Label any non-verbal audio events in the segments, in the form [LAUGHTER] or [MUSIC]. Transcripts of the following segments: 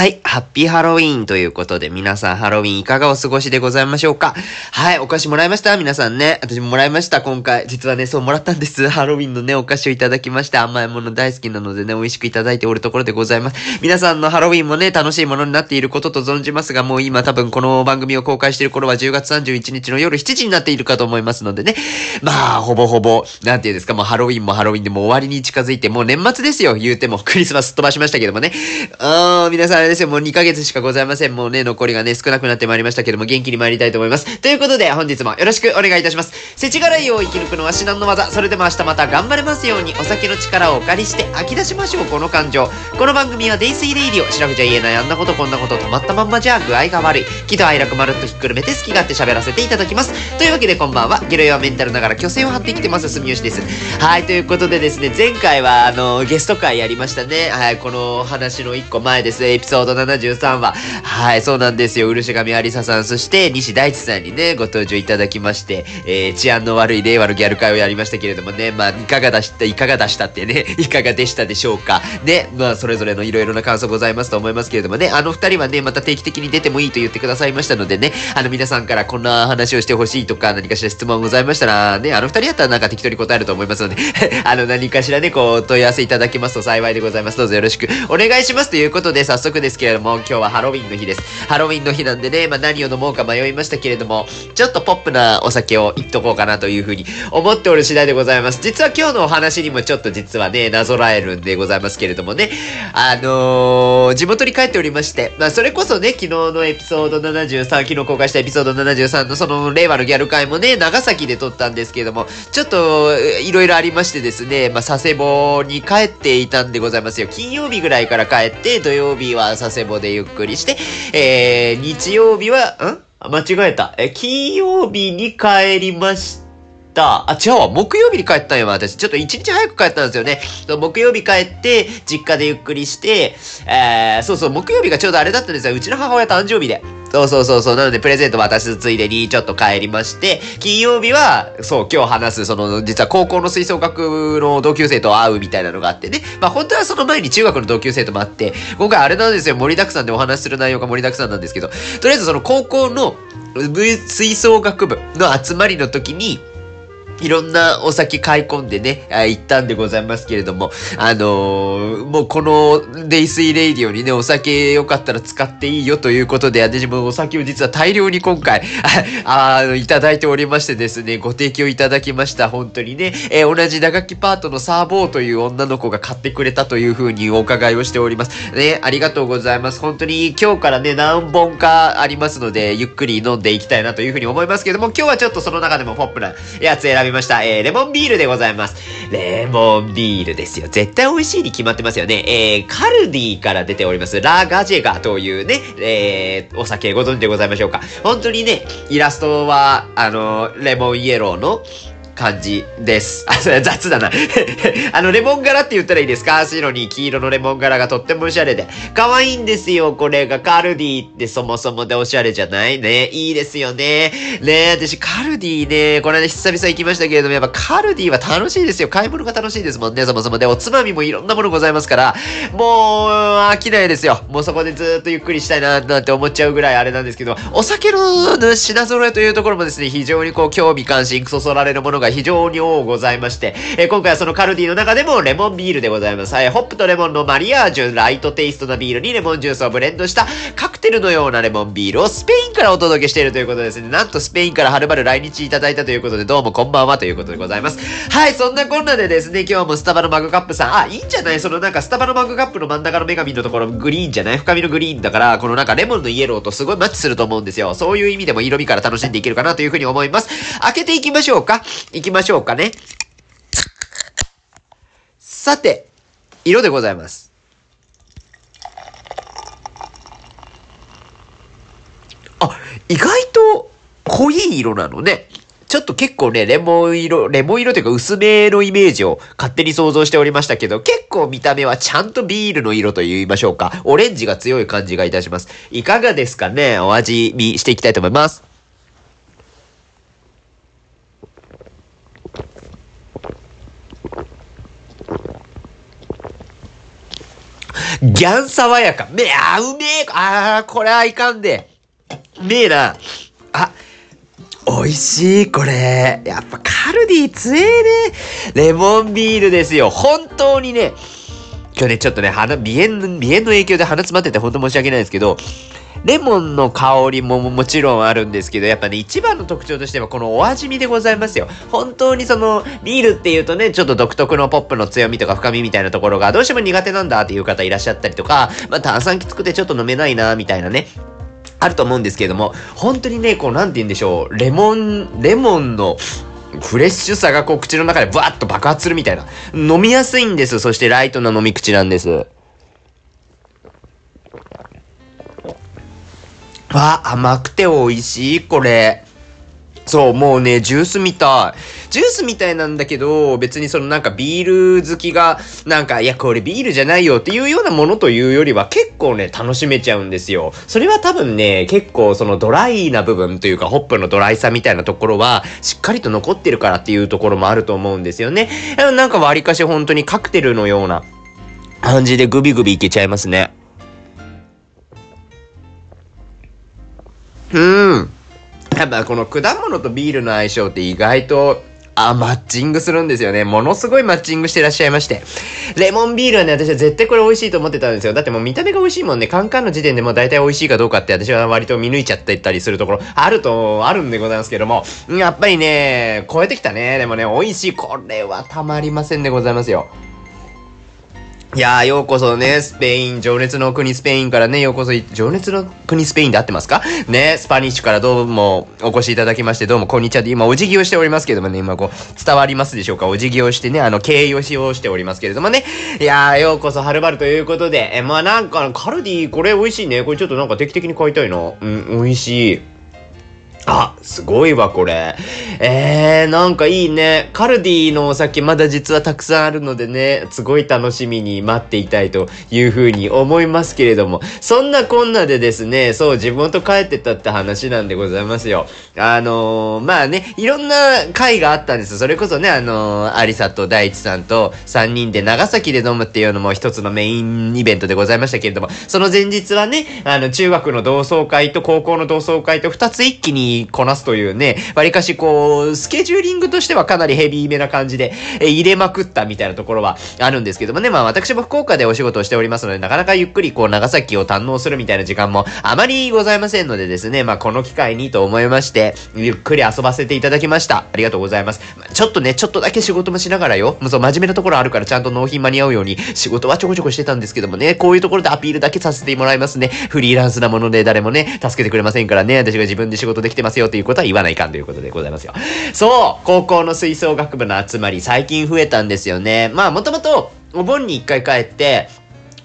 はい、ハッピーハロウィーンということで、皆さんハロウィーンいかがお過ごしでございましょうか？はい、お菓子もらいました？皆さんね。私ももらいました、今回。実はね、そうもらったんです。ハロウィーンのね、お菓子をいただきまして、甘いもの大好きなのでね、美味しくいただいておるところでございます。皆さんのハロウィーンもね、楽しいものになっていることと存じますが、もう今多分この番組を公開している頃は10月31日の夜7時になっているかと思いますのでね。まあ、ほぼほぼ、なんていうんですか、もうハロウィーンもハロウィーンでも終わりに近づいて、もう年末ですよ、言うても。クリスマス飛ばしましたけどもね。あー、皆さんですよ、もう2ヶ月しかございません。もうね、残りがね、少なくなってまいりましたけども、元気に参りたいと思います。ということで、本日もよろしくお願いいたします。世知辛いを生き抜くのは至難の技。それでも明日また頑張れますように、お酒の力をお借りして吐き出しましょう、この感情。この番組はデイスイレイディオ。シラフじゃ言えないあんなことこんなこと止まったまんまじゃ具合が悪い。喜怒哀楽まるっとひっくるめて好き勝手喋らせていただきます。というわけでこんばんは。ゲロ弱メンタルながら虚勢を張って生きてます、住吉です。はい、ということでですね、前回はあの、ゲスト会やりましたね。はい、この話の一個前です。エピソード73話。はい、そうなんですよ。漆神ありささん、そして西大地さんにね、ご登場いただきまして、えー、治安の悪い令和のギャル会をやりましたけれどもね、まあ、いかが出した、いかが出したってね、[LAUGHS] いかがでしたでしょうか。ね、まあ、それぞれのいろいろな感想ございますと思いますけれどもね、あの二人はね、また定期的に出てもいいと言ってくださいましたのでね、あの皆さんからこんな話をしてほしいとか、何かしら質問ございましたら、ね、あの二人やったらなんか適当に答えると思いますので [LAUGHS] あの何かしらね、こう、問い合わせいただけますと幸いでございます。どうぞよろしくお願いしますということで、早速ですけれども、今日はハロウィンの日です。ハロウィンの日なんでね、まあ、何を飲もうか迷いましたけれども、ちょっとポップなお酒をいっとこうかなというふうに思っておる次第でございます。実は今日のお話にもちょっと実はね、なぞらえるんでございますけれどもね、あのー、地元に帰っておりまして、まあ、それこそね、昨日のエピソード73、昨日公開したエピソード73のその令和のギャル会もね、長崎で撮ったんですけれども、ちょっと、いろいろありましてですね、まあ、佐世保に帰っていたんでございますよ。金曜日ぐらいから帰って、土曜日は佐世保でゆっくりして、えー、日曜日は、ん？間違えた。え、金曜日に帰りました。あ、違うわ。木曜日に帰ったんやわ私。ちょっと一日早く帰ったんですよね。木曜日帰って、実家でゆっくりして、えー、そうそう、木曜日がちょうどあれだったんですよ。うちの母親誕生日で。そうそうそうそう。なので、プレゼント渡すついでにちょっと帰りまして、金曜日は、そう、今日話す、その、実は高校の吹奏楽の同級生と会うみたいなのがあってね。まあ、本当はその前に中学の同級生とも会って、今回あれなんですよ、盛りだくさんでお話しする内容が盛りだくさんなんですけど、とりあえずその高校の吹奏楽部の集まりの時に、いろんなお酒買い込んでね、行ったんでございますけれども、あのー、もうこのデイスイレイディオにね、お酒よかったら使っていいよということで、私もお酒を実は大量に今回、[LAUGHS] あの、いただいておりましてですね、ご提供いただきました。本当にね、えー、同じ打楽器パートのサーボーという女の子が買ってくれたというふうにお伺いをしております。ね、ありがとうございます。本当に今日からね、何本かありますので、ゆっくり飲んでいきたいなというふうに思いますけども、今日はちょっとその中でもポップなやつ選びました。えー、レモンビールでございます。レモンビールですよ。絶対美味しいに決まってますよね。えー、カルディから出ております、ラ・ガジェガというね、えー、お酒ご存知でございましょうか。本当にね、イラストは、あの、レモンイエローの、感じです。[LAUGHS] あ、それ雑だな [LAUGHS] あの、レモン柄って言ったらいいですか？白に黄色のレモン柄がとってもおしゃれで。可愛いんですよ、これが。カルディってそもそもでおしゃれじゃないね。いいですよね。ね私、カルディね、これね、久々行きましたけれども、やっぱカルディは楽しいですよ。買い物が楽しいですもんね、そもそも。で、おつまみもいろんなものございますから、もう、飽きないですよ。もうそこでずっとゆっくりしたいな、なんて思っちゃうぐらいあれなんですけど、お酒の品揃えというところもですね、非常にこう、興味関心そそられるものが非常に多ございまして、えー、今回はそのカルディの中でもレモンビールでございます。はい、ホップとレモンのマリアージュ、ライトテイストなビールにレモンジュースをブレンドしたカクテルのようなレモンビールをスペインからお届けしているということですね。なんとスペインからはるばる来日いただいたということで、どうもこんばんはということでございます。はい、そんなこんなでですね、今日もスタバのマグカップさん、あ、いいんじゃない？そのなんかスタバのマグカップの真ん中の女神のところグリーンじゃない？深みのグリーンだから、このなんかレモンのイエローとすごいマッチすると思うんですよ。そういう意味でも色味から楽しんでいけるかなというふうに思います。開けていきましょうか。行きましょうかね。さて、色でございます。あ、意外と濃い色なのね。ちょっと結構ね、レモン色、レモン色というか薄めのイメージを勝手に想像しておりましたけど、結構見た目はちゃんとビールの色と言いましょうか。オレンジが強い感じがいたします。いかがですかね？お味見していきたいと思います。ギャン爽やか。めあ、うめえあー、これはいかんで。めえな。あ、美味しい、これ。やっぱカルディ強えね。レモンビールですよ。本当にね、今日ね、ちょっとね、鼻、鼻炎、鼻炎の影響で鼻詰まってて本当申し訳ないですけど、レモンの香りももちろんあるんですけど、やっぱね、一番の特徴としてはこのお味見でございますよ。本当にその、ビールっていうとね、ちょっと独特のポップの強みとか深みみたいなところがどうしても苦手なんだっていう方いらっしゃったりとか、まあ炭酸きつくてちょっと飲めないな、みたいなね。あると思うんですけれども、本当にね、こう、なんて言うんでしょう、レモン、レモンの、フレッシュさがこう口の中でバーッと爆発するみたいな。飲みやすいんです。そしてライトな飲み口なんです。わ、甘くて美味しい、これ。そう、もうね、ジュースみたい。ジュースみたいなんだけど、別にそのなんかビール好きが、なんか、いや、これビールじゃないよっていうようなものというよりは結構ね、楽しめちゃうんですよ。それは多分ね、結構そのドライな部分というか、ホップのドライさみたいなところは、しっかりと残ってるからっていうところもあると思うんですよね。なんか割かし本当にカクテルのような感じでグビグビいけちゃいますね。うん。やっぱこの果物とビールの相性って意外と、あ、マッチングするんですよね。ものすごいマッチングしてらっしゃいまして。レモンビールはね、私は絶対これ美味しいと思ってたんですよ。だってもう見た目が美味しいもんね。カンカンの時点でもう大体美味しいかどうかって私は割と見抜いちゃってたりするところあると、あるんでございますけども。やっぱりね、超えてきたね。でもね、美味しい。これはたまりませんでございますよ。いやー、ようこそね、スペイン、情熱の国スペインからね、ようこそ、情熱の国スペインで合ってますか？ね、スパニッシュからどうもお越しいただきまして、どうもこんにちはで、今お辞儀をしておりますけどもね、今こう、伝わりますでしょうか？お辞儀をしてね、あの、敬意をしようしておりますけれどもね。いやー、ようこそはるばるということで、え、まあなんか、カルディ、これ美味しいね。これちょっとなんか定期的に買いたいな。うん、美味しい。あ、すごいわ、これ。えー、なんかいいね。カルディのお酒まだ実はたくさんあるのでね、すごい楽しみに待っていたいというふうに思いますけれども、そんなこんなでですね、そう、自分と帰ってたって話なんでございますよ。あのー、まあね、いろんな会があったんです。それこそね、あのー、アリサと大地さんと3人で長崎で飲むっていうのも一つのメインイベントでございましたけれども、その前日はね、あの、中学の同窓会と高校の同窓会と2つ一気にこなすというね、わりかしこう、スケジューリングとしてはかなりヘビーめな感じで、え入れまくったみたいなところはあるんですけどもね、まあ私も福岡でお仕事をしておりますので、なかなかゆっくりこう長崎を堪能するみたいな時間もあまりございませんのでですね、まあこの機会にと思いまして、ゆっくり遊ばせていただきました。ありがとうございます。ちょっとね、ちょっとだけ仕事もしながらよ、もうそう真面目なところあるからちゃんと納品間に合うように仕事はちょこちょこしてたんですけどもね、こういうところでアピールだけさせてもらいますね。フリーランスなもので誰もね、助けてくれませんからね、私が自分で仕事できてますよということは言わないかんということでございますよ。そう、高校の吹奏楽部の集まり最近増えたんですよね。まあもともとお盆に一回帰って、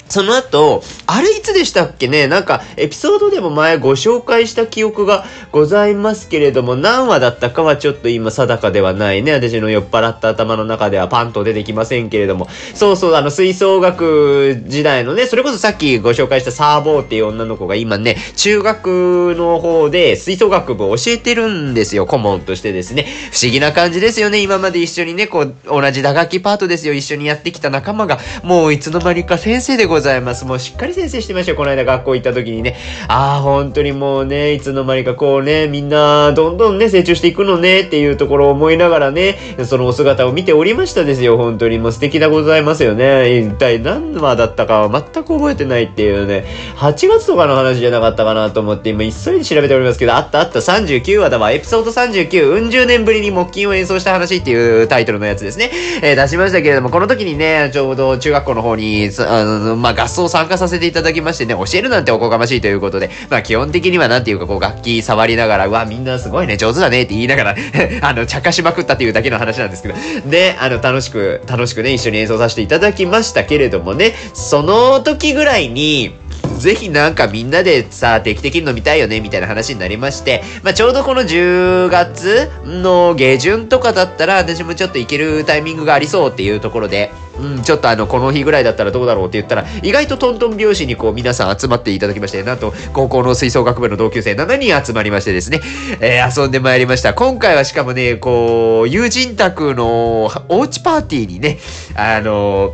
その後、あれいつでしたっけね？なんか、エピソードでも前ご紹介した記憶がございますけれども、何話だったかはちょっと今定かではないね。私の酔っ払った頭の中ではパンと出てきませんけれども。そうそう、あの、吹奏楽時代のね、それこそさっきご紹介したサーボーっていう女の子が今ね、中学の方で吹奏楽部を教えてるんですよ、顧問としてですね。不思議な感じですよね。今まで一緒にね、こう、同じ打楽器パートですよ。一緒にやってきた仲間が、もういつの間にか先生でごございます。もうしっかり先生してましたよ。この間学校行った時にね。ああ、本当にもうね、いつの間にかこうね、みんな、どんどんね、成長していくのね、っていうところを思いながらね、そのお姿を見ておりましたですよ。本当に。もう素敵でございますよね。一体何話だったかは全く覚えてないっていうね。8月とかの話じゃなかったかなと思って、今急いで調べておりますけど、あったあった39話だわ。エピソード39、うん十年ぶりに木琴を演奏した話っていうタイトルのやつですね。えー、出しましたけれども、この時にね、ちょうど中学校の方に、あの、まあ、合奏参加させていただきましてね、教えるなんておこがましいということで、まあ基本的にはなんていうかこう楽器触りながら、うわ、みんなすごいね、上手だねって言いながら [LAUGHS] あの、茶化しまくったっていうだけの話なんですけど、で、あの、楽しく、楽しくね、一緒に演奏させていただきましたけれどもね、その時ぐらいに、ぜひなんかみんなでさ、定期的に飲みたいよね、みたいな話になりまして、まあ、ちょうどこの10月の下旬とかだったら、私もちょっと行けるタイミングがありそうっていうところで、うん、ちょっとあの、この日ぐらいだったらどうだろうって言ったら、意外とトントン拍子にこう皆さん集まっていただきまして、なんと高校の吹奏楽部の同級生7人集まりましてですね、えー、遊んでまいりました。今回はしかもね、こう、友人宅のおうちパーティーにね、あの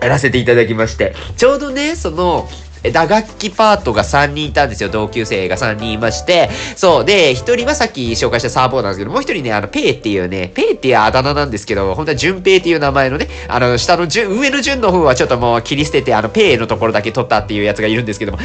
やらせていただきまして、ちょうどね、その、打楽器パートが3人いたんですよ。同級生が3人いまして。そう。で、1人はさっき紹介したサーボーなんですけど、もう1人ね、あの、ペイっていうね、ペイっていうあだ名なんですけど、本当は順平っていう名前のね、あの、下の順、上の順の方はちょっともう切り捨てて、あの、ペイのところだけ取ったっていうやつがいるんですけども、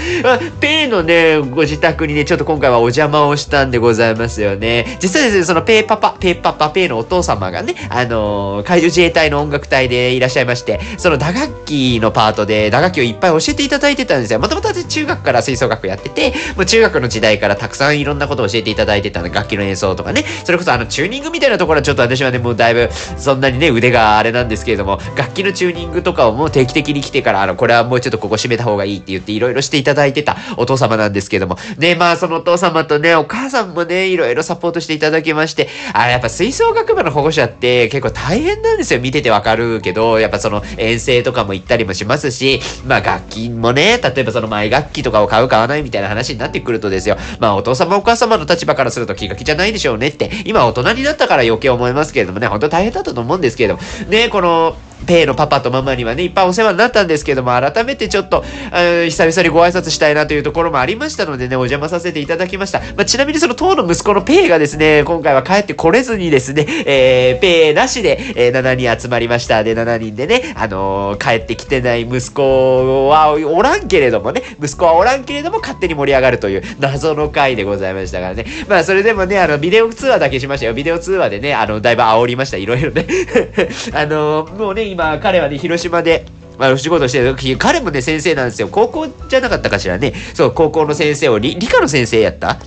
ペイのね、ご自宅にね、ちょっと今回はお邪魔をしたんでございますよね。実はですね、そのペイパパ、ペイパパ、ペイのお父様がね、あのー、海上自衛隊の音楽隊でいらっしゃいまして、その打楽器のパートで打楽器をいっぱい教えていただいてたんですよ。もともと中中学から吹奏楽やってて、もう中学の時代からたくさんいろんなことを教えていただいてた楽器の演奏とかね、それこそあのチューニングみたいなところはちょっと私はね、もうだいぶそんなにね、腕があれなんですけれども、楽器のチューニングとかをもう定期的に来てから、あの、これはもうちょっとここ締めた方がいいって言っていろいろしていただいてたお父様なんですけれども、ね、まあそのお父様とね、お母さんもね、いろいろサポートしていただきまして、あやっぱ吹奏楽部の保護者って結構大変なんですよ。見ててわかるけど、やっぱその遠征とかも行ったりもしますし、まあ楽器もね、例例えばその前楽器とかを買う買わないみたいな話になってくるとですよ。まあお父様お母様の立場からすると気が気じゃないでしょうねって、今大人になったから余計思いますけれどもね、本当大変だったと思うんですけれども、ね、この、ペイのパパとママにはね、いっぱいお世話になったんですけども、改めてちょっと、久々にご挨拶したいなというところもありましたのでね、お邪魔させていただきました。まあ、ちなみにその当の息子のペイがですね、今回は帰ってこれずにですね、えー、ペイなしで、えー、7人集まりました。で、7人でね、あのー、帰ってきてない息子はおらんけれどもね、息子はおらんけれども勝手に盛り上がるという謎の回でございましたからね。まあ、それでもね、あの、ビデオ通話だけしましたよ。ビデオ通話でね、あの、だいぶ煽りました。いろいろね。[LAUGHS] あのー、もうね、今、彼はね、広島で、まあ、お仕事してる時、彼もね、先生なんですよ。高校じゃなかったかしらね。そう、高校の先生を理、理科の先生やった？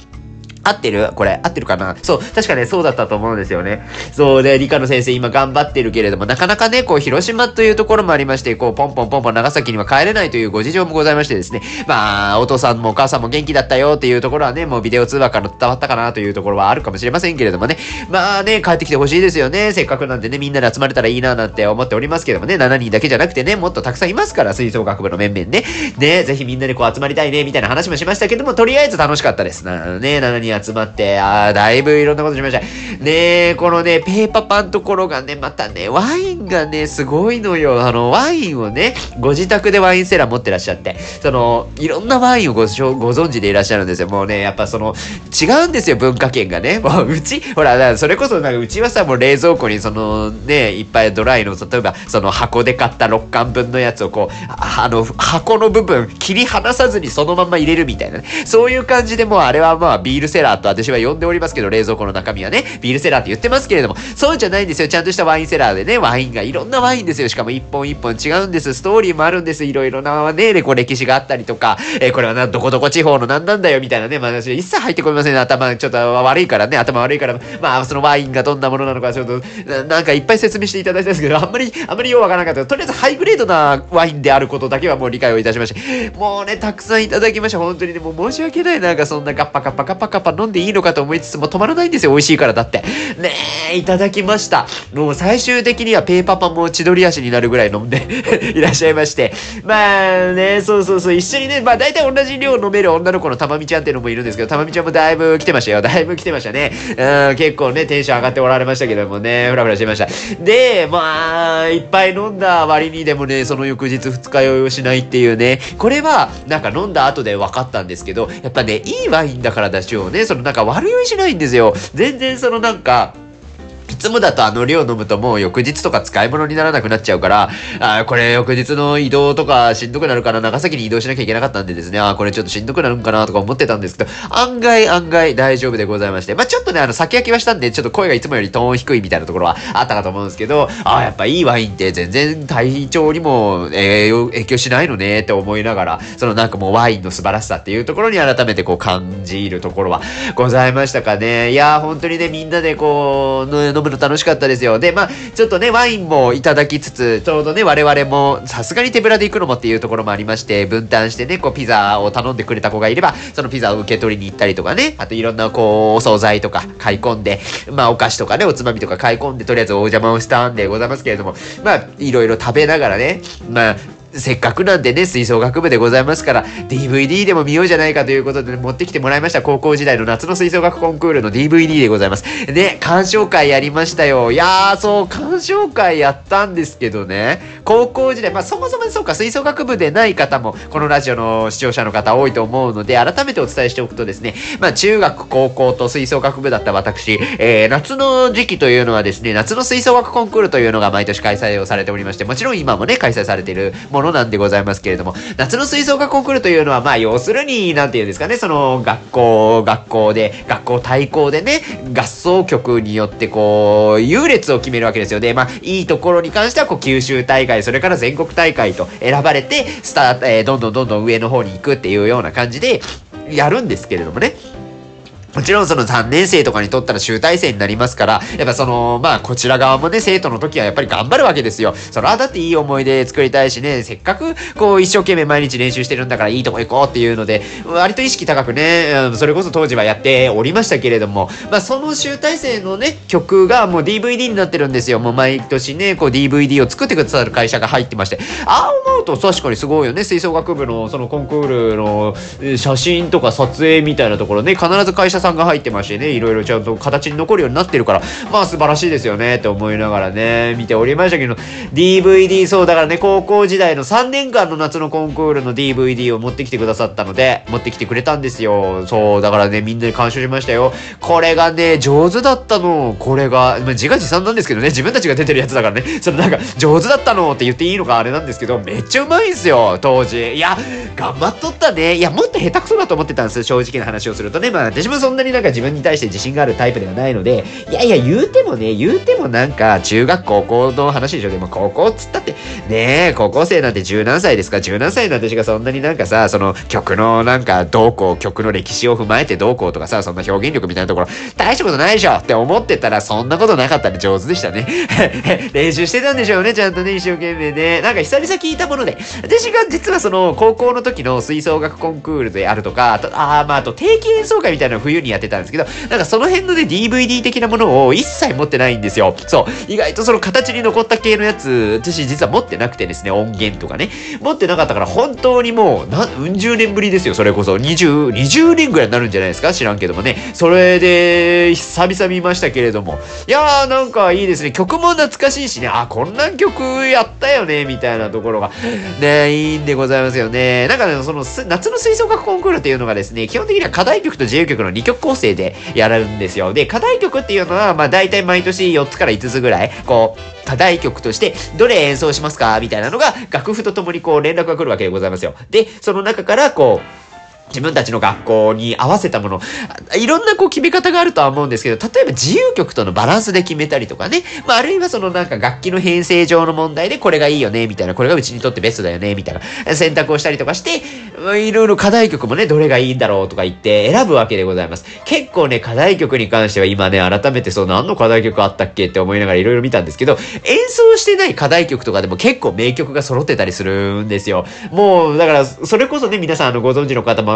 合ってる？これ、合ってるかな？そう、確かね、そうだったと思うんですよね。そうで、理科の先生今頑張ってるけれども、なかなかね、こう、広島というところもありまして、こう、ポンポンポンポン長崎には帰れないというご事情もございましてですね。まあ、お父さんもお母さんも元気だったよっていうところはね、もうビデオ通話から伝わったかなというところはあるかもしれませんけれどもね。まあね、帰ってきてほしいですよね。せっかくなんでね、みんなで集まれたらいいななんて思っておりますけどもね、7人だけじゃなくてね、もっとたくさんいますから、吹奏楽部の面々ね。ね、ぜひみんなでこう集まりたいね、みたいな話もしましたけども、とりあえず楽しかったです。なね、7人集まって、ああだいぶいろんなことしました。ねえ、このね、ペーパーパのところがね、またね、ワインがね、すごいのよ。あの、ワインをね、ご自宅でワインセラー持ってらっしゃって、その、いろんなワインをごご存知でいらっしゃるんですよ。もうね、やっぱその、違うんですよ、文化圏がね。もう、うち、ほら、それこそなんか、うちはさ、もう冷蔵庫にその、ね、いっぱいドライの、例えば、その箱で買った6缶分のやつをこう、あの、箱の部分、切り離さずにそのまま入れるみたいなね。そういう感じでもう、あれはまあ、ビールセラーと私は呼んでおりますけど、冷蔵庫の中身はね、ビールセラーって言ってますけれども、そうじゃないんですよ。ちゃんとしたワインセラーでね、ワインがいろんなワインですよ。しかも一本一本違うんです。ストーリーもあるんです。いろいろなね、で、こう歴史があったりとか、えー、これはな、どこどこ地方の何なんだよ、みたいなね、まあ一切入ってこみませんね。頭、ちょっと悪いからね、頭悪いから、まあそのワインがどんなものなのか、ちょっと、なんかいっぱい説明していただいたんですけど、あんまり、あんまりようわからなかった。とりあえずハイグレードなワインであることだけはもう理解をいたしました。もうね、たくさんいただきました。本当にね、もう申し訳ない。なんかそんなガッパガッパガッパガッパ飲んでいいのかと思いつつも止まらないんですよ。美味しいからだって。ねえ、いただきました。もう最終的にはペーパパも千鳥足になるぐらい飲んで [LAUGHS] いらっしゃいまして。まあね、そうそうそう、一緒にね、まあ大体同じ量飲める女の子のたまみちゃんっていうのもいるんですけど、たまみちゃんもだいぶ来てましたよ。だいぶ来てましたね。うん、結構ね、テンション上がっておられましたけどもね、ふらふらしてました。で、まあ、いっぱい飲んだ割にでもね、その翌日二日酔いをしないっていうね、これは、なんか飲んだ後で分かったんですけど、やっぱね、いいワインだからだしょうね、そのなんか悪酔いしないんですよ。全然そのなんか、いつもだとあの量飲むともう翌日とか使い物にならなくなっちゃうから、あこれ翌日の移動とかしんどくなるから長崎に移動しなきゃいけなかったんでですね、あこれちょっとしんどくなるんかなとか思ってたんですけど、案外案外大丈夫でございまして、まあちょっとね、あの先焼きはしたんで、ちょっと声がいつもよりトーン低いみたいなところはあったかと思うんですけど、あやっぱいいワインって全然体調にも、えー、影響しないのねって思いながら、そのなんかもうワインの素晴らしさっていうところに改めてこう感じるところはございましたかね。いやー本当にね、みんなでこう、飲むの楽しかったですよ。よ。で、まあ、ちょっとね、ワインもいただきつつ、ちょうどね、我々も、さすがに手ぶらで行くのもっていうところもありまして、分担してね、こう、ピザを頼んでくれた子がいれば、そのピザを受け取りに行ったりとかね、あといろんな、こう、お惣菜とか買い込んで、まあ、お菓子とかね、おつまみとか買い込んで、とりあえずお邪魔をしたんでございますけれども、まあ、いろいろ食べながらね、まあ、せっかくなんでね、吹奏楽部でございますから、DVD でも見ようじゃないかということで、ね、持ってきてもらいました。高校時代の夏の吹奏楽コンクールの DVD でございます。ね、鑑賞会やりましたよ。いやー、そう、鑑賞会やったんですけどね、高校時代、まあそもそもそうか、吹奏楽部でない方も、このラジオの視聴者の方多いと思うので、改めてお伝えしておくとですね、まあ中学、高校と吹奏楽部だった私、えー、夏の時期というのはですね、夏の吹奏楽コンクールというのが毎年開催をされておりまして、もちろん今もね、開催されているもののなんでございますけれども、夏の吹奏楽コンクールというのは、まあ要するに、なんていうんですかね、その学校、学校で、学校対抗でね、合奏曲によってこう、優劣を決めるわけですよ。で、まあ、いいところに関しては、こう、九州大会、それから全国大会と選ばれて、スタート、えー、どんどんどんどん上の方に行くっていうような感じで、やるんですけれどもね。もちろんその3年生とかにとったら集大成になりますから、やっぱその、まあこちら側もね、生徒の時はやっぱり頑張るわけですよ。それはだっていい思い出作りたいしね、せっかくこう一生懸命毎日練習してるんだからいいとこ行こうっていうので、割と意識高くね、それこそ当時はやっておりましたけれども、まあその集大成のね、曲がもう DVD になってるんですよ。もう毎年ね、こう DVD を作ってくださる会社が入ってまして、ああ思うと確かにすごいよね、吹奏楽部のそのコンクールの写真とか撮影みたいなところね、必ず会社さんさんが入ってましてね、いろいろちゃんと形に残るようになってるから、まあ素晴らしいですよね、って思いながらね、見ておりましたけど、DVD、そうだからね、高校時代の3年間の夏のコンクールの DVD を持ってきてくださったので、持ってきてくれたんですよ。そう、だからね、みんなで鑑賞しましたよ。これがね、上手だったの。これが、まあ、自画自賛なんですけどね、自分たちが出てるやつだからね、そのなんか、上手だったのって言っていいのかあれなんですけど、めっちゃうまいんすよ、当時。いや、頑張っとったね。いや、もっと下手くそだと思ってたんですよ、正直な話をするとね。まあ、私もそんなになんか自分に対して自信があるタイプではないので、いやいや、言うてもね、言うてもなんか、中学高校の話でしょ。でも高校っつったって、ねえ、高校生なんて十何歳ですか？十何歳の私がそんなになんかさ、その曲のなんか、どうこう、曲の歴史を踏まえてどうこうとかさ、そんな表現力みたいなところ、大したことないでしょって思ってたら、そんなことなかったら上手でしたね。[LAUGHS] 練習してたんでしょうね、ちゃんとね、一生懸命ね。なんか久々聞いたもので、私が実はその、高校の時の吹奏楽コンクールであるとか、あと、あまあ、あと定期演奏会みたいなのを冬にやってたんですけど、なんかその辺のね、DVD 的なものを一切持ってないんですよ。そう。意外とその形に残った系のやつ、私実は持ってなくてですね、音源とかね。持ってなかったから本当にもう、何十年ぶりですよ、それこそ。20、20年ぐらいになるんじゃないですか？知らんけどもね。それで、久々見ましたけれども。いやー、なんかいいですね。曲も懐かしいしね、あ、こんな曲やったよね、みたいなところが、ね、いいんでございますよね。なんかね、その、夏の吹奏楽コンクールっていうのがですね、基本的には課題曲と自由曲の2曲構成でやるんですよ。で、課題曲っていうのは、まあ大体毎年4つから5つぐらい、こう、課題曲として、どれ演奏しますか？みたいなのが、楽譜とともにこう連絡が来るわけでございますよ。で、その中からこう、自分たちの学校に合わせたもの、いろんなこう決め方があるとは思うんですけど、例えば自由曲とのバランスで決めたりとかね、まああるいはそのなんか楽器の編成上の問題でこれがいいよね、みたいな、これがうちにとってベストだよね、みたいな選択をしたりとかして、いろいろ課題曲もね、どれがいいんだろうとか言って選ぶわけでございます。結構ね、課題曲に関しては今ね、改めてそう何の課題曲あったっけって思いながらいろいろ見たんですけど、演奏してない課題曲とかでも結構名曲が揃ってたりするんですよ。もう、だから、それこそね、皆さんあのご存知の方も、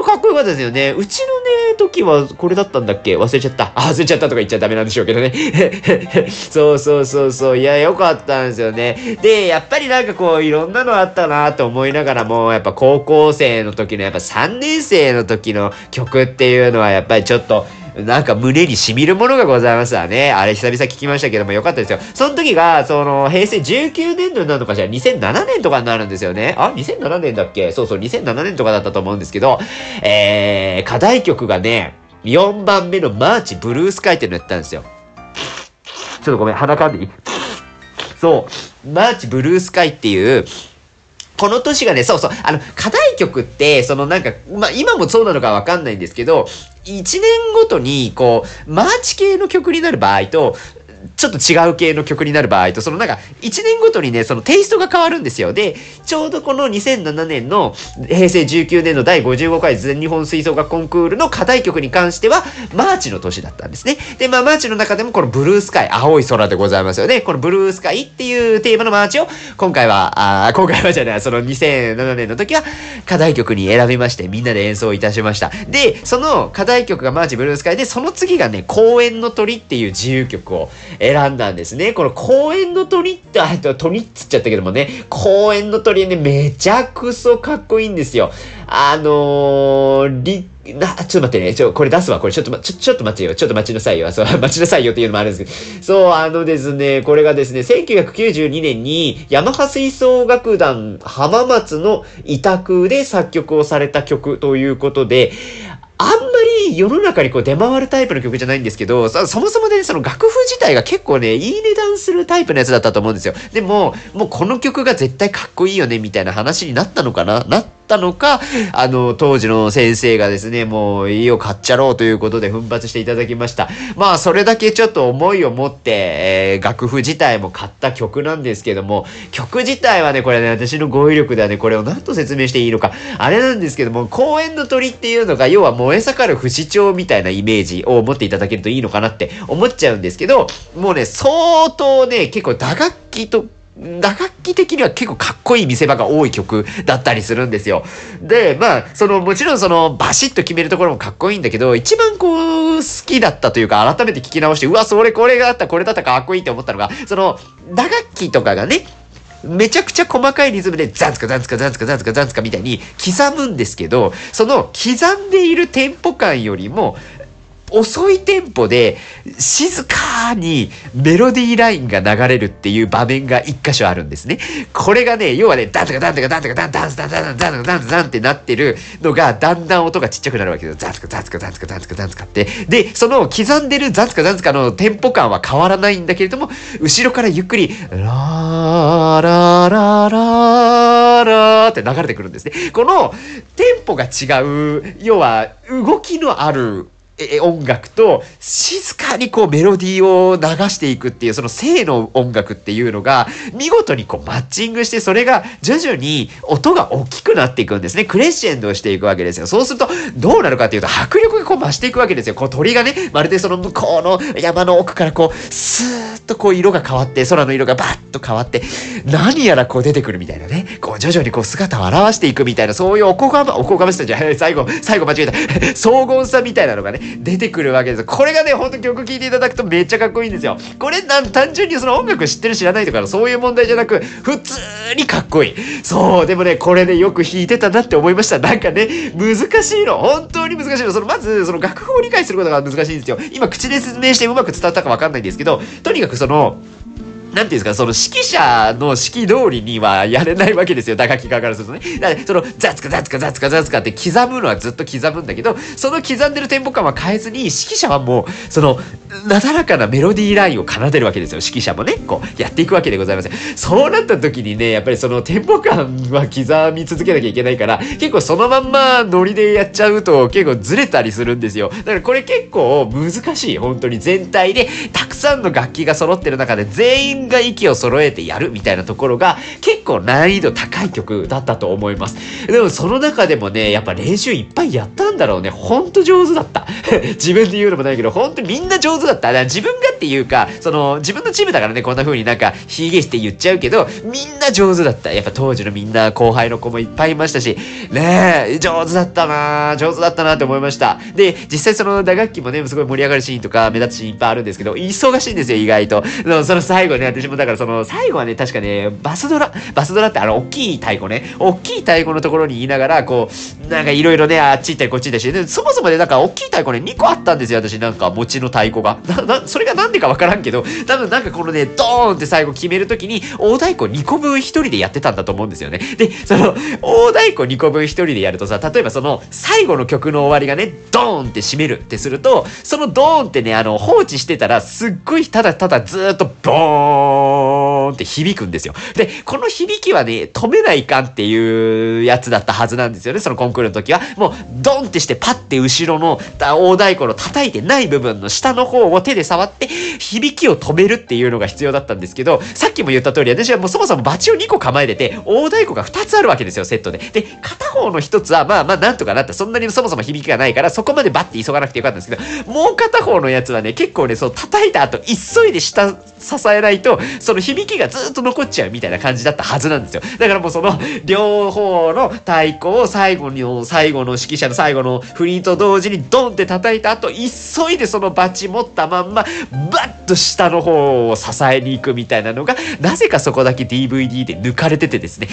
れかっこよかったですよね。うちのね、時はこれだったんだっけ？忘れちゃった。あ、忘れちゃったとか言っちゃダメなんでしょうけどね。[LAUGHS] そうそうそうそう。いや、よかったんですよね。で、やっぱりなんかこう、いろんなのあったなと思いながらも、やっぱ高校生の時の、やっぱ3年生の時の曲っていうのは、やっぱりちょっと、なんか胸に染みるものがございますわね。あれ久々聞きましたけどもよかったですよ。その時が、その、平成19年度になるのかしら、2007年とかになるんですよね。あ、2007年だっけ？そうそう、2007年とかだったと思うんですけど、えー、課題曲がね、4番目のマーチブルースカイっていうのやったんですよ。ちょっとごめん、鼻かんでいい？そう、マーチブルースカイっていう、この年がね、そうそう、あの、課題曲って、そのなんか、まあ、今もそうなのかわかんないんですけど、1年ごとに、こう、マーチ系の曲になる場合と、ちょっと違う系の曲になる場合と、そのなんか、1年ごとにね、そのテイストが変わるんですよ。で、ちょうどこの2007年の平成19年の第55回全日本吹奏楽コンクールの課題曲に関しては、マーチの年だったんですね。で、まあ、マーチの中でもこのブルースカイ、青い空でございますよね。このブルースカイっていうテーマのマーチを、今回は、あ今回はじゃない、その2007年の時は、課題曲に選びまして、みんなで演奏いたしました。で、その課題曲がマーチブルースカイで、その次がね、公園の鳥っていう自由曲を選んだんですね。この公園の鳥って、あ鳥っつっちゃったけどもね、公園の鳥ね、めちゃくそかっこいいんですよ。あのー、り、な、ちょっと待ってね。ちょ、これ出すわ。これちょっとま、ちょ、ちょっと待ってよ。ちょっと待ちなさいよ。そう、[LAUGHS] 待ちなさいよっていうのもあるんですけど。そう、あのですね、これがですね、1992年に、ヤマハ吹奏楽団浜松の委託で作曲をされた曲ということで、あんまり世の中にこう出回るタイプの曲じゃないんですけど、そもそもね、その楽譜自体が結構ね、いい値段するタイプのやつだったと思うんですよ。でも、もうこの曲が絶対かっこいいよね、みたいな話になったのかななってたのか、あの、当時の先生がですね、もういいよ、買っちゃろうということで奮発していただきました。まあ、それだけちょっと思いを持って、えー、楽譜自体も買った曲なんですけども、曲自体はね、これね、私の語彙力ではね、これを何と説明していいのか、あれなんですけども、公園の鳥っていうのが、要は燃え盛る不死鳥みたいなイメージを持っていただけるといいのかなって思っちゃうんですけど、もうね、相当ね、結構打楽器と、打楽器的には結構かっこいい見せ場が多い曲だったりするんですよ。で、まあ、その、もちろんその、バシッと決めるところもかっこいいんだけど、一番こう、好きだったというか、改めて聞き直して、うわ、それこれがあった、これだったかっこいいって思ったのが、その、打楽器とかがね、めちゃくちゃ細かいリズムでザンツカザンツカザンツカザンツカザンツカみたいに刻むんですけど、その刻んでいるテンポ感よりも、遅いテンポで静かにメロディーラインが流れるっていう場面が一箇所あるんですね。これがね、要はね、ダンとかダンとかダンとかダンダンダンダンダンダンダンってなってるのが、だんだん音がちっちゃくなるわけですよ。ザンツカザンツカザンツカザンツカザンツかって。で、その刻んでるザンツカザンツカのテンポ感は変わらないんだけれども、後ろからゆっくり、ラーラーラーラーラーって流れてくるんですね。このテンポが違う、要は動きのあるえ音楽と静かにこうメロディーを流していくっていうその性の音楽っていうのが見事にこうマッチングしてそれが徐々に音が大きくなっていくんですね。クレッシェンドしていくわけですよ。そうするとどうなるかっていうと迫力がこう増していくわけですよ。こう鳥がね、まるでその向こうの山の奥からこうスーッとこう色が変わって空の色がバッと変わって何やらこう出てくるみたいなね。こう徐々にこう姿を現していくみたいなそういうおこがま、おこがましさじゃない。最後、最後間違えた。[LAUGHS] 荘厳さみたいなのがね、出てくるわけですこれがね、ほんと曲聴いていただくとめっちゃかっこいいんですよ。これな単純にその音楽知ってる知らないとかそういう問題じゃなく、普通にかっこいい。そう、でもね、これね、よく弾いてたなって思いました。なんかね、難しいの。本当に難しいの。その、まず、その楽譜を理解することが難しいんですよ。今、口で説明してうまく伝わったかわかんないんですけど、とにかくその、なんていうんですか、その指揮者の指揮通りにはやれないわけですよ、打楽器側からするとね。だからその、ザツカザツカザツカザツカって刻むのはずっと刻むんだけど、その刻んでるテンポ感は変えずに、指揮者はもう、その、なだらかなメロディーラインを奏でるわけですよ、指揮者もね。こう、やっていくわけでございます。そうなった時にね、やっぱりそのテンポ感は刻み続けなきゃいけないから、結構そのまんまノリでやっちゃうと結構ずれたりするんですよ。だからこれ結構難しい、本当に全体で、たくさんの楽器が揃ってる中で全員が息を揃えてやるみたいなところが結構難易度高い曲だったと思います。でもその中でもね、やっぱ練習いっぱいやったんだろうね。ほんと上手だった。[LAUGHS] 自分で言うのもないけど、ほんとみんな上手だった。だから自分がっていうか、その自分のチームだからね、こんな風になんか、ひげして言っちゃうけど、みんな上手だった。やっぱ当時のみんな後輩の子もいっぱいいましたし、ねえ、上手だったな上手だったなって思いました。で、実際その打楽器もね、すごい盛り上がるシーンとか目立つシーンいっぱいあるんですけど、忙しいんですよ、意外と。その最後ね、私もだからその、最後はね、確かね、バスドラ、バスドラってあの、大きい太鼓ね、大きい太鼓のところに言いながら、こう、なんかいろいろね、あっち行ったりこっち行ったりして、そもそもね、なんか大きい太鼓ね、2個あったんですよ、私なんか、餅の太鼓が。[LAUGHS] な、な、それがなんでかわからんけど、多分なんかこのね、ドーンって最後決めるときに、大太鼓2個分1人でやってたんだと思うんですよね。で、その、大太鼓2個分1人でやるとさ、例えばその、最後の曲の終わりがね、ドーンって締めるってすると、そのドーンってね、あの、放置してたら、すっごいただただずーっと、ボーンーンって響くんですよ。で、この響きはね、止めないかんっていうやつだったはずなんですよね、そのコンクールの時は。もう、ドンってしてパッて後ろの大太鼓の叩いてない部分の下の方を手で触って、響きを止めるっていうのが必要だったんですけど、さっきも言った通り、私はもうそもそもバチを2個構えてて、大太鼓が2つあるわけですよ、セットで。で、片方の1つは、まあまあなんとかなった。そんなにそもそも響きがないから、そこまでバッて急がなくてよかったんですけど、もう片方のやつはね、結構ね、そう叩いた後、急いで下支えないと、その響きがずっと残っちゃうみたいな感じだったはずなんですよ。だからもうその、両方の太鼓を最後に、最後の指揮者の最後のフリーと同時にドンって叩いた後、急いでそのバチ持ったまんま、バッと下の方を支えに行くみたいなのが、なぜかそこだけ DVD で抜かれててですね。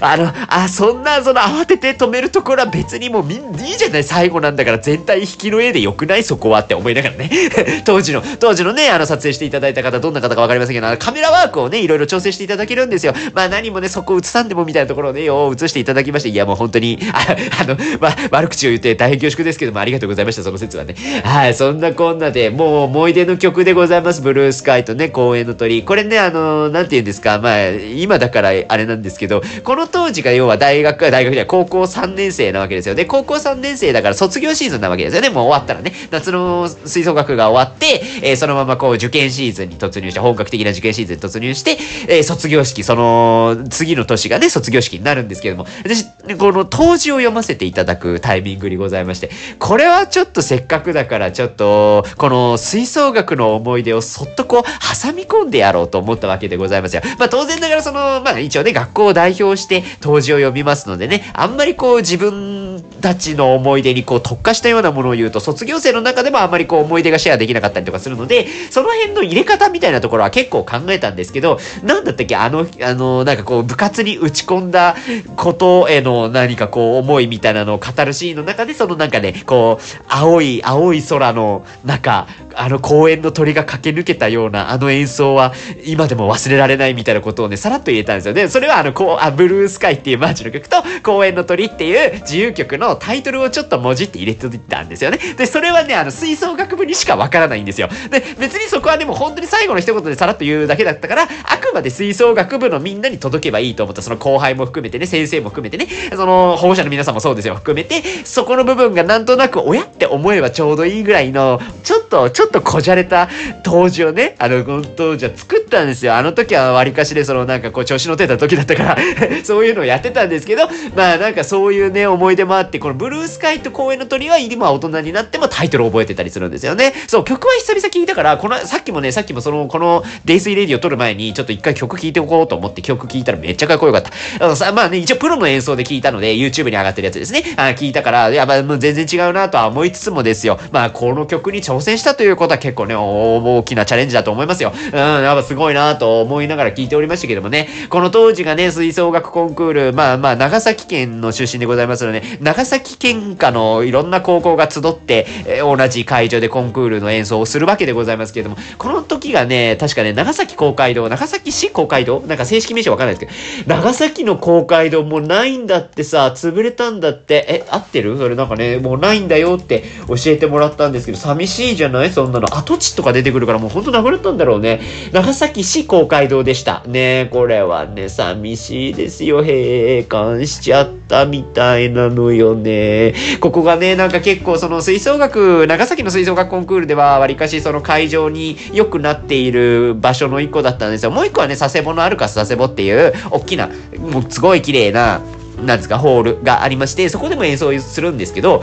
あの、あ、そんな、その慌てて止めるところは別にもうみんいいじゃない最後なんだから全体引きの絵でよくない？そこはって思いながらね。[LAUGHS] 当時の、当時のね、あの撮影していただいた方どんな方かわかりませんけど、カメラワークをね、いろいろ調整していただけるんですよ。まあ何もね、そこ映さんでもみたいなところをね、よう映していただきまして、いやもう本当に、[LAUGHS] ああの、まあ、悪口を言って大変恐縮ですけども、ありがとうございました、その説はね。はい、そんなこんなで、もう思い出の曲でございます、ブルースカイとね、公園の鳥。これね、あの、なんて言うんですか、まあ、今だからあれなんですけど、この当時が要は大学、大学では高校3年生なわけですよ。で、高校3年生だから卒業シーズンなわけですよね。もう終わったらね。夏の吹奏楽が終わって、えー、そのままこう受験シーズンに突入して、本格的な受験シーズンに突入して、えー、卒業式、その、次の年がね、卒業式になるんですけども、私、この当時を読ませていただくタイミングにございまして、これはちょっとせっかくだから、ちょっと、この吹奏楽の思い出をそっとこう、挟み込んでやろうと思ったわけでございますよ。まあ当然ながらその、まあ一応ね、学校を代表して当時を読みますのでね、あんまりこう自分たちの思い出にこう特化したようなものを言うと、卒業生の中でもあまりこう思い出がシェアできなかったりとかするので、その辺の入れ方みたいなところは結構考えたんですけど、なんだったっけあの、あの、なんかこう部活に打ち込んだことへの何かこう思いみたいなのを語るシーンの中で、そのなんかね、こう、青い、青い空の中、あの公園の鳥が駆け抜けたようなあの演奏は今でも忘れられないみたいなことをね、さらっと言えたんですよね。それはあの、こう、あ、ブルースカイっていうマーチの曲と、公園の鳥っていう自由曲のタイトルをちょっともじって入れてたんですよね。で、それはね、あの、吹奏楽部にしかわからないんですよ。で、別にそこはでも本当に最後の一言でさらっと言うだけだったから、あくまで吹奏楽部のみんなに届けばいいと思った、その後輩も含めてね、先生も含めてね、その保護者の皆さんもそうですよ、含めて、そこの部分がなんとなく親って思えばちょうどいいぐらいの、ちょっと、ちょっとっとこじゃれた当時をね、あの、当時は作ったんですよ。あの時は割かしで、そのなんかこう調子乗ってた時だったから [LAUGHS] そういうのをやってたんですけど、まあなんかそういうね、思い出もあって、このブルースカイと公園の鳥は今大人になってもタイトル覚えてたりするんですよね。そう、曲は久々聞いたから、この、さっきもね、さっきもその、この、デイスイレディを撮る前に、ちょっと一回曲聴いておこうと思って曲聴いたらめっちゃかっこよかった。あのさ、まあね、一応プロの演奏で聞いたので、YouTube に上がってるやつですね。あ聞いたから、やっぱもう全然違うなとは思いつつもですよ。まあ、この曲に挑戦したということは結構ね、大きなチャレンジだと思いますよ。うん、やっぱすごいなと思いながら聞いておりましたけどもね、この当時がね、吹奏楽コンクール、まあまあ、長崎県の出身でございますので、長崎県下のいろんな高校が集って、えー、同じ会場でコンクールの演奏をするわけでございますけれども、この時がね、確かね、長崎公会堂、長崎市公会堂なんか正式名称わかんないですけど、長崎の公会堂もうないんだってさ、潰れたんだって、え、合ってる？それなんかね、もうないんだよって教えてもらったんですけど、寂しいじゃない？そんなの。跡地とか出てくるからもうほんとなくなったんだろうね。長崎市公会堂でした。ねこれはね、寂しいですよ。閉館しちゃったみたいなのよね。ここがね、なんか結構その吹奏楽、長崎の吹奏楽コンクールでは、わりかしその会場に良くなっている場所の一個だったんですよ。もう一個はね、佐世保のアルカス佐世保っていう、大きな、もうすごい綺麗な、なんですか、ホールがありまして、そこでも演奏するんですけど、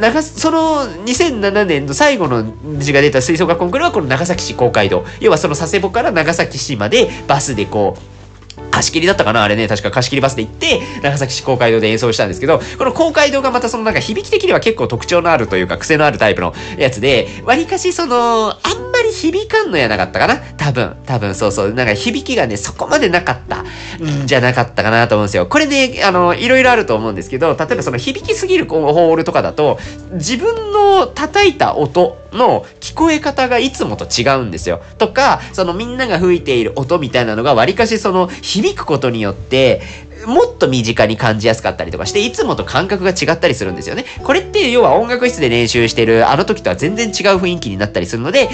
長、その2007年の最後の字が出た吹奏楽コンクールはこの長崎市公会堂。要はその佐世保から長崎市までバスでこう、貸し切りだったかなあれね、確か貸し切りバスで行って、長崎市公会堂で演奏したんですけど、この公会堂がまたそのなんか響き的には結構特徴のあるというか、癖のあるタイプのやつで、割かしその、あんまり響かんのやなかったかな？多分、多分そうそう、なんか響きがね、そこまでなかったんじゃなかったかなと思うんですよ。これね、あの、いろいろあると思うんですけど、例えばその響きすぎるホールとかだと、自分の叩いた音の聞こえ方がいつもと違うんですよ。とか、そのみんなが吹いている音みたいなのが割かしその響くことによって、もっと身近に感じやすかったりとかして、いつもと感覚が違ったりするんですよね。これって要は音楽室で練習してるあの時とは全然違う雰囲気になったりするので、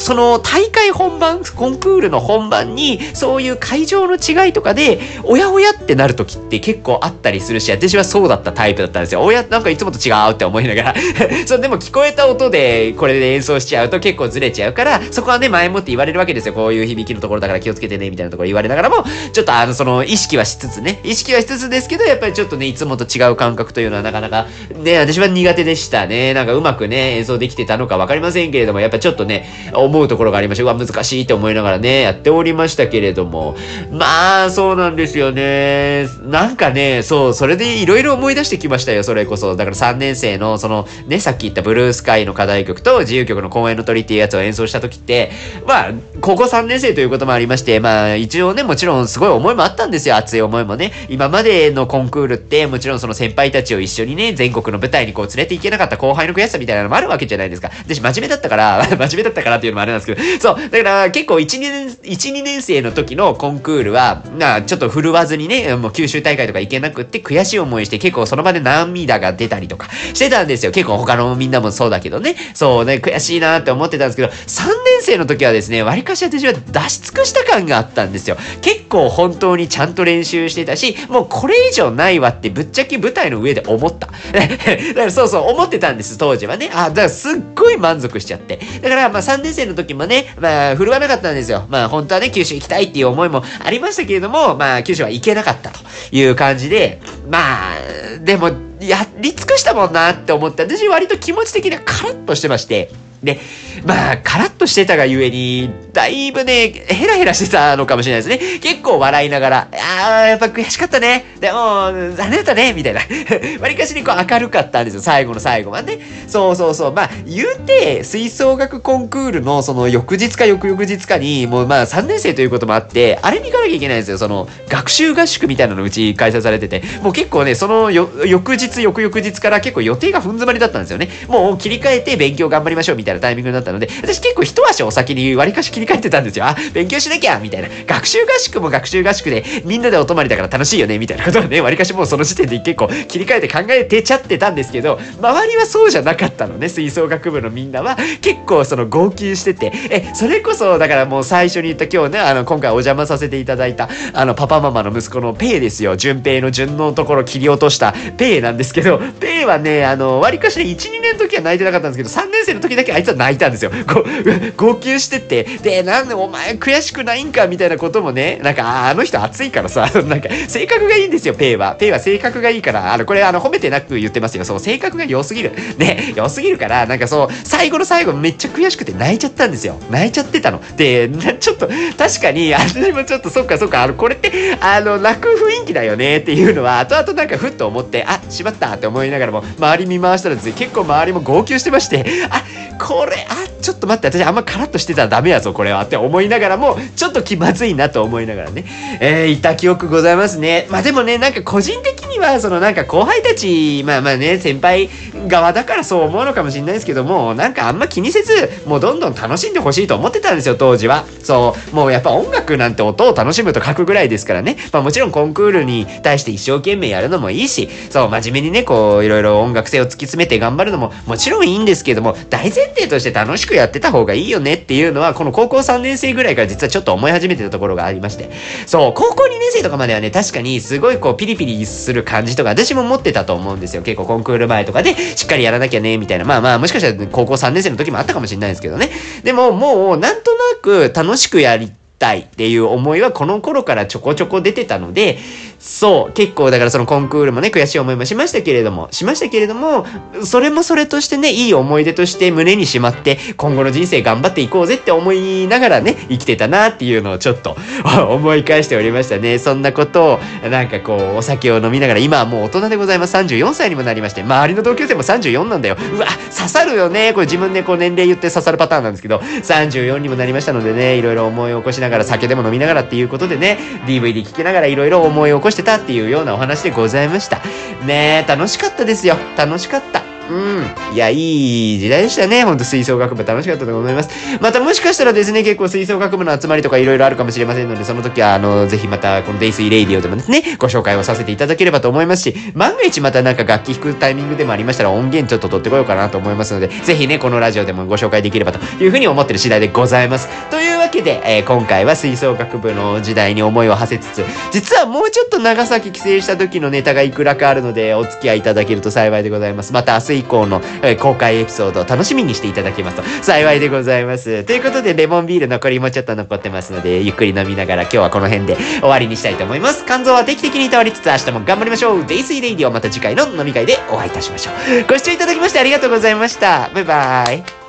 その大会本番、コンクールの本番に、そういう会場の違いとかで、おやおやってなる時って結構あったりするし、私はそうだったタイプだったんですよ。おや、なんかいつもと違うって思いながら [LAUGHS] そう、でも聞こえた音で、これで演奏しちゃうと結構ずれちゃうから、そこはね、前もって言われるわけですよ。こういう響きのところだから気をつけてね、みたいなところ言われながらも、ちょっとあの、その、意識はしつつね、意識はしつつですけど、やっぱりちょっとね、いつもと違う感覚というのはなかなか、ね、私は苦手でしたね。なんかうまくね、演奏できてたのかわかりませんけれども、やっぱちょっとね、思うところがありました。うわ、難しいって思いながらね、やっておりましたけれども、まあ、そうなんですよね。なんかね、そう、それでいろいろ思い出してきましたよ、それこそ。だから3年生の、その、ね、さっき言ったブルースカイの課題曲と自由曲の公演の鳥っていうやつを演奏した時って、まあ、高校3年生ということもありまして、まあ、一応ね、もちろんすごい思いもあったんですよ、熱い思いもね。今までのコンクールって、もちろんその先輩たちを一緒にね、全国の舞台にこう連れて行けなかった後輩の悔しさみたいなのもあるわけじゃないですか。私真面目だったから、[LAUGHS] 真面目だったからっていうのもあれなんですけど、そう、だから結構1、2年、1、2年生の時のコンクールは、まあ、ちょっと振るわずにね、もう九州大会とか行けなくって悔しい思いして結構その場で涙が出たりとかしてたんですよ。結構他のみんなもそうだけどね。そうね、悔しいなって思ってたんですけど、3年生の時はですね、割かし私は出し尽くした感があったんですよ。結構本当にちゃんと練習してたし、もうこれ以上ないわってぶっちゃけ舞台の上で思った。[LAUGHS] だからそうそう思ってたんです、当時はね。あ、だからすっごい満足しちゃって。だからまあ3年生の時もね、まあ振るわなかったんですよ。まあ本当はね、九州行きたいっていう思いもありましたけれども、まあ九州は行けなかったという感じで、まあ、でも、やり尽くしたもんなって思って、私割と気持ち的にはカラッとしてまして、で、まあ、カラッとしてたがゆえに、だいぶね、ヘラヘラしてたのかもしれないですね。結構笑いながら、ああ、やっぱ悔しかったね。でも、残念だったね、みたいな。[LAUGHS] わりかしにこう明るかったんですよ、最後の最後はね。そうそうそう。まあ、言うて、吹奏楽コンクールのその翌日か翌々日かに、もうまあ3年生ということもあって、あれに行かなきゃいけないんですよ。その、学習合宿みたいなのうち開催されてて、もう結構ね、その翌日、翌々日から結構予定がふん詰まりだったんですよね。もう切り替えて勉強頑張りましょうみたいなタイミングになったので、私結構一足お先に割かし切り替えてたんですよ。あ、勉強しなきゃみたいな。学習合宿も学習合宿で、みんなでお泊まりだから楽しいよねみたいなことをね、[LAUGHS] 割かしもうその時点で結構切り替えて考えてちゃってたんですけど、周りはそうじゃなかったのね、吹奏楽部のみんなは。結構その号泣してて、え、それこそ、だからもう最初に言った今日ね、あの、今回お邪魔させていただいた、あの、パパママの息子のペイですよ。順平の順のところ切り落としたペイなんですけど、ペイはね、あの、割かしね、1、2年の時は泣いてなかったんですけど、3年生の時だけあいつは泣いたんですよ。こう、[LAUGHS] 号泣してて、で、なんでお前悔しくないんかみたいなこともね、なんか、あの人熱いからさ、[LAUGHS] なんか、性格がいいんですよ、ペイは。ペイは性格がいいから、あの、これ、あの、褒めてなく言ってますよ。そう、性格が良すぎる。[LAUGHS] ね、良すぎるから、なんかそう、最後の最後めっちゃ悔しくて泣いちゃったんですよ。泣いちゃってたの。で、ちょっと、確かに、私もちょっと、そっかそっか、あの、これって、あの、泣く雰囲気だよねっていうのは、後々なんかふっと思って、あ、しまったって思いながらも、周り見回したらですね、結構周りも号泣してまして、あ、これ、あ、ちょっと待って、私あんまカラッとしてたらダメやぞ、これはって思いながらも、ちょっと気まずいなと思いながらね、えー、いた記憶ございますね。まあでもね、なんか個人的には、そのなんか後輩たち、まあまあね、先輩側だからそう思うのかもしれないですけども、なんかあんま気にせず、もうどんどん楽しんでほしいと思ってたんですよ、当時は。そう、もうやっぱ音楽なんて音を楽しむと書くぐらいですからね。まあもちろんコンクールに対して一生懸命やるのもいいし、そう、真面目にね、こう、いろいろ音楽性を突き詰めて頑張るのももちろんいいんですけども、大前提として楽しくやってた方がいいよねっていうのは、この高校3年生ぐらいから実はちょっと思い始めてたところがありまして。そう、高校2年生とかまではね、確かにすごいこうピリピリする感じとか私も持ってたと思うんですよ。結構コンクール前とかでしっかりやらなきゃね、みたいな。まあまあ、もしかしたら高校3年生の時もあったかもしれないですけどね。でももう、なんとなく楽しくやりたいっていう思いはこの頃からちょこちょこ出てたので、そう、結構だからそのコンクールもね、悔しい思いもしましたけれども、しましたけれども、それもそれとしてね、いい思い出として胸にしまって、今後の人生頑張っていこうぜって思いながらね、生きてたなっていうのをちょっと [LAUGHS] 思い返しておりましたね。そんなことを、なんかこう、お酒を飲みながら、今はもう大人でございます。34歳にもなりまして、周りの同級生も34なんだよ。うわ、刺さるよね。これ自分でこう年齢言って刺さるパターンなんですけど、34にもなりましたのでね、いろいろ思い起こしながら、酒でも飲みながらっていうことでね、DVD 聞きながらいろいろ思い起こしてたっていうようなお話でございました。ねえ、楽しかったですよ。楽しかった。うん。いや、いい時代でしたね。ほんと吹奏楽部楽しかったと思います。またもしかしたらですね、結構吹奏楽部の集まりとかいろいろあるかもしれませんので、その時は、あの、ぜひまた、このデイスイレイディオでもですね、ご紹介をさせていただければと思いますし、万が一またなんか楽器弾くタイミングでもありましたら音源ちょっと取ってこようかなと思いますので、ぜひね、このラジオでもご紹介できればというふうに思ってる次第でございます。というわけで、えー今回は吹奏楽部の時代に思いを馳せつつ、実はもうちょっと長崎帰省した時のネタがいくらかあるので、お付き合いいただけると幸いでございます。また明日以降の、え公開エピソードを楽しみにしていただけますと幸いでございます。ということで、レモンビール残りもちょっと残ってますので、ゆっくり飲みながら今日はこの辺で終わりにしたいと思います。肝臓は定期的に倒れつつ明日も頑張りましょう。デイスイレイディオまた次回の飲み会でお会いいたしましょう。ご視聴いただきましてありがとうございました。バイバーイ。